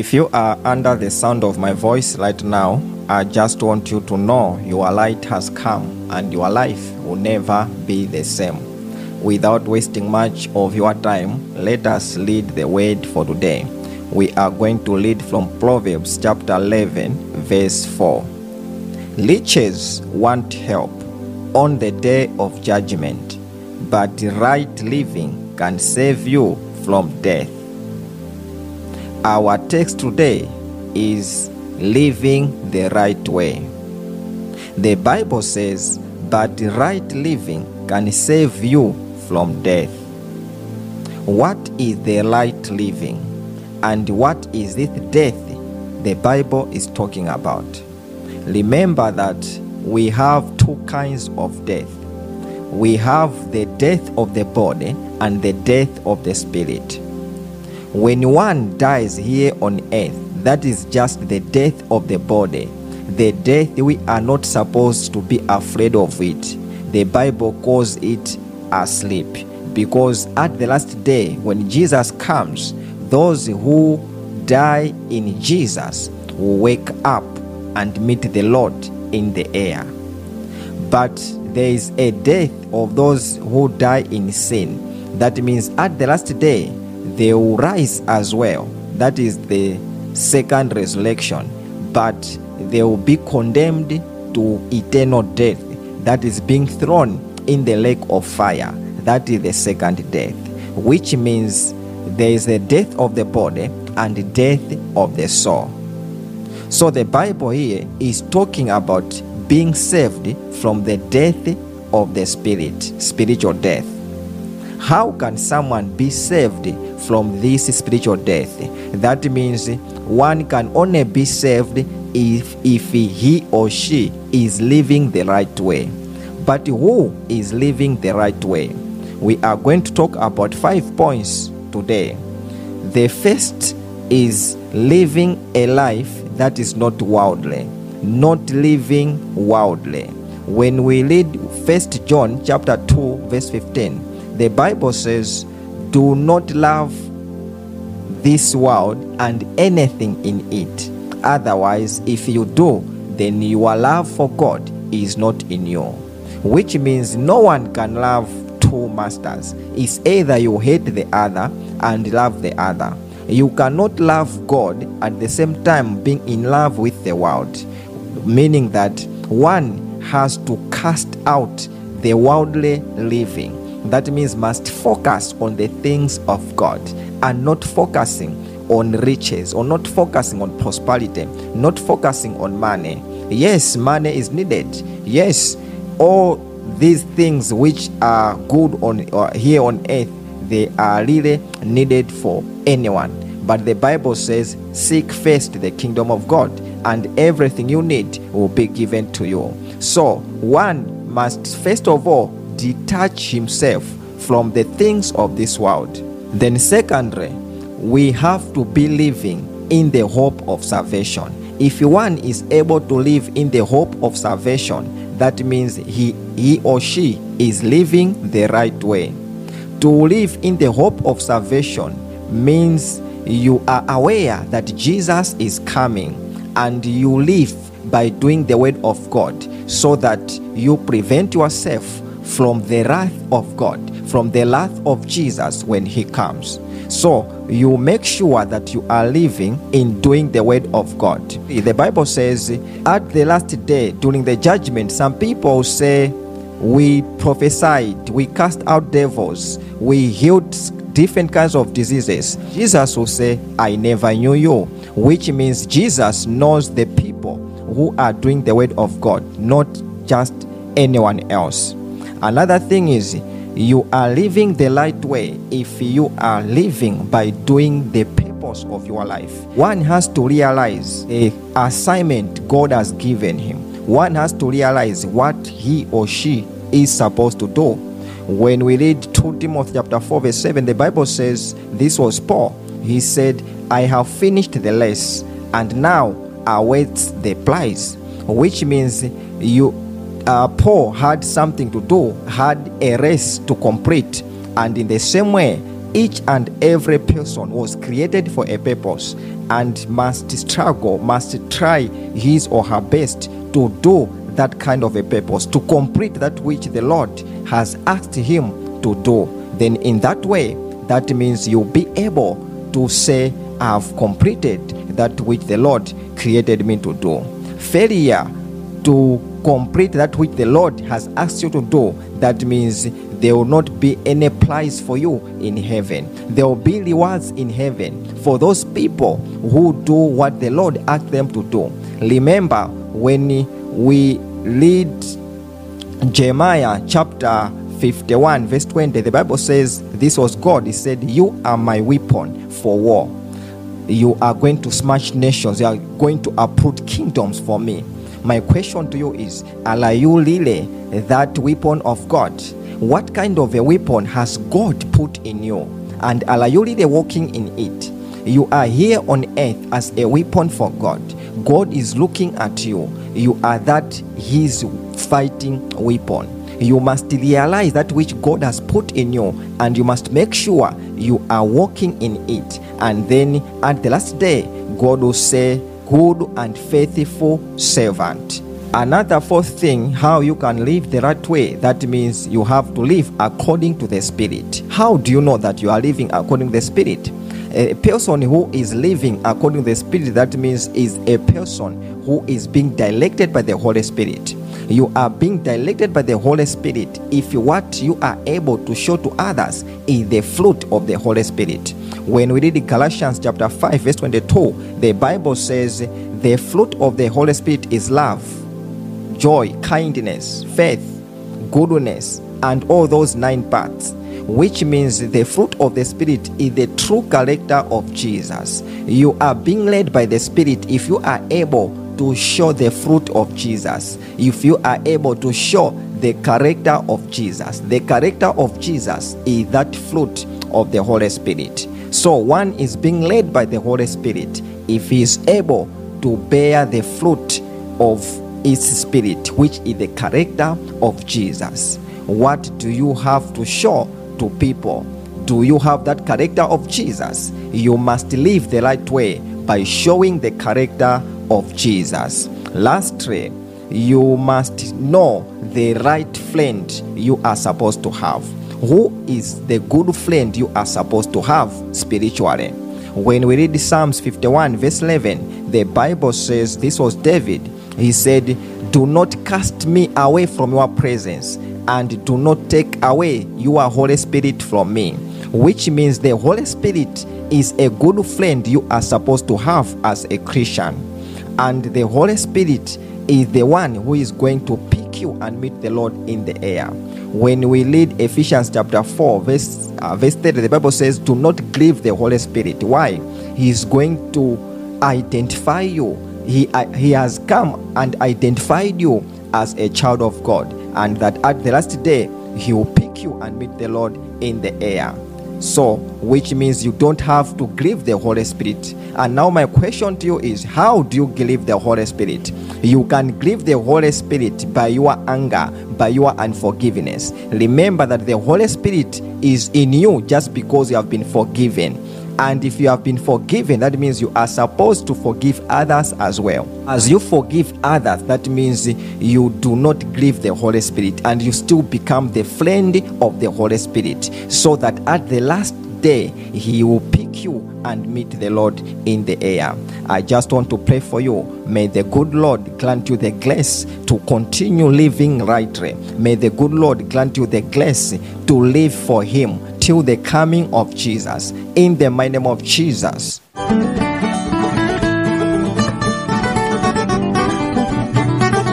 If you are under the sound of my voice right now, I just want you to know your light has come and your life will never be the same. Without wasting much of your time, let us read the word for today. We are going to read from Proverbs chapter 11, verse 4. Riches want help on the day of judgment, but right living can save you from death. Our text today is living the right way. The Bible says, but right living can save you from death. What is the right living? And what is this death the Bible is talking about? Remember that we have two kinds of death. We have the death of the body and the death of the spirit. When one dies here on earth, that is just the death of the body. The death we are not supposed to be afraid of it. The Bible calls it asleep because at the last day when Jesus comes, those who die in Jesus will wake up and meet the Lord in the air. But there is a death of those who die in sin. That means at the last day they will rise as well. That is the second resurrection. But they will be condemned to eternal death. That is being thrown in the lake of fire. That is the second death, which means there is a death of the body and the death of the soul. So the Bible here is talking about being saved from the death of the spirit, spiritual death. How can someone be saved from this spiritual death? That means one can only be saved if, if he or she is living the right way. But who is living the right way? We are going to talk about five points today. The first is living a life that is not worldly, not living worldly. When we read First John chapter 2 verse 15, the Bible says, "Do not love this world and anything in it. Otherwise, if you do, then your love for God is not in you." Which means no one can love two masters. It's either you hate the other and love the other. You cannot love God at the same time being in love with the world, meaning that one has to cast out the worldly living. That means must focus on the things of God and not focusing on riches or not focusing on prosperity, not focusing on money. Yes, money is needed. Yes, all these things which are good on or here on earth they are really needed for anyone but the bible says seek first the kingdom of god and everything you need will be given to you so one must first of all detach himself from the things of this world then secondly we have to be living in the hope of salvation if one is able to live in the hope of salvation that means he, he or she is living the right way. To live in the hope of salvation means you are aware that Jesus is coming and you live by doing the word of God so that you prevent yourself from the wrath of God, from the wrath of Jesus when he comes. So you make sure that you are living in doing the word of God. The Bible says, at the last day, during the judgment, some people say, We prophesied, we cast out devils, we healed different kinds of diseases. Jesus will say, I never knew you, which means Jesus knows the people who are doing the word of God, not just anyone else. Another thing is, you are living the right way if you are living by doing the purpose of your life. One has to realize the assignment God has given him. One has to realize what he or she is supposed to do. When we read 2 Timothy chapter 4 verse 7, the Bible says this was Paul. He said, I have finished the race and now awaits the prize, which means you uh, Paul had something to do, had a race to complete, and in the same way, each and every person was created for a purpose and must struggle, must try his or her best to do that kind of a purpose, to complete that which the Lord has asked him to do. Then, in that way, that means you'll be able to say, I've completed that which the Lord created me to do. Failure to complete that which the Lord has asked you to do, that means there will not be any prize for you in heaven. There will be rewards in heaven for those people who do what the Lord asked them to do. Remember, when we read Jeremiah chapter 51, verse 20, the Bible says, This was God. He said, You are my weapon for war. You are going to smash nations, you are going to uproot kingdoms for me. My question to you is Are you really that weapon of God? What kind of a weapon has God put in you? And are you really walking in it? You are here on earth as a weapon for God. God is looking at you. You are that His fighting weapon. You must realize that which God has put in you, and you must make sure you are walking in it. And then at the last day, God will say, Good and faithful servant. Another fourth thing, how you can live the right way, that means you have to live according to the Spirit. How do you know that you are living according to the Spirit? A person who is living according to the Spirit, that means is a person who is being directed by the Holy Spirit. You are being directed by the Holy Spirit if what you are able to show to others is the fruit of the Holy Spirit. When we read Galatians chapter 5, verse 22, the Bible says, The fruit of the Holy Spirit is love joy, kindness, faith, goodness, and all those nine parts, which means the fruit of the Spirit is the true character of Jesus. You are being led by the Spirit if you are able to show the fruit of Jesus, if you are able to show the character of Jesus. The character of Jesus is that fruit of the Holy Spirit. So one is being led by the Holy Spirit if he is able to bear the fruit of his spirit, which is the character of Jesus. What do you have to show to people? Do you have that character of Jesus? You must live the right way by showing the character of Jesus. Lastly, you must know the right friend you are supposed to have. Who is the good friend you are supposed to have spiritually? When we read Psalms 51, verse 11, the Bible says this was David. He said, Do not cast me away from your presence, and do not take away your Holy Spirit from me. Which means the Holy Spirit is a good friend you are supposed to have as a Christian. And the Holy Spirit is the one who is going to pick you and meet the Lord in the air. When we read Ephesians chapter 4, verse, uh, verse 30, the Bible says, Do not grieve the Holy Spirit. Why? He is going to identify you. He, uh, he has come and identified you as a child of God, and that at the last day, He will pick you and meet the Lord in the air. So, which means you don't have to grieve the Holy Spirit. And now, my question to you is how do you grieve the Holy Spirit? You can grieve the Holy Spirit by your anger, by your unforgiveness. Remember that the Holy Spirit is in you just because you have been forgiven. And if you have been forgiven, that means you are supposed to forgive others as well. As you forgive others, that means you do not grieve the Holy Spirit and you still become the friend of the Holy Spirit. So that at the last day, He will pick you and meet the Lord in the air. I just want to pray for you. May the good Lord grant you the grace to continue living rightly. May the good Lord grant you the grace to live for Him till the coming of Jesus. In the mighty name of Jesus.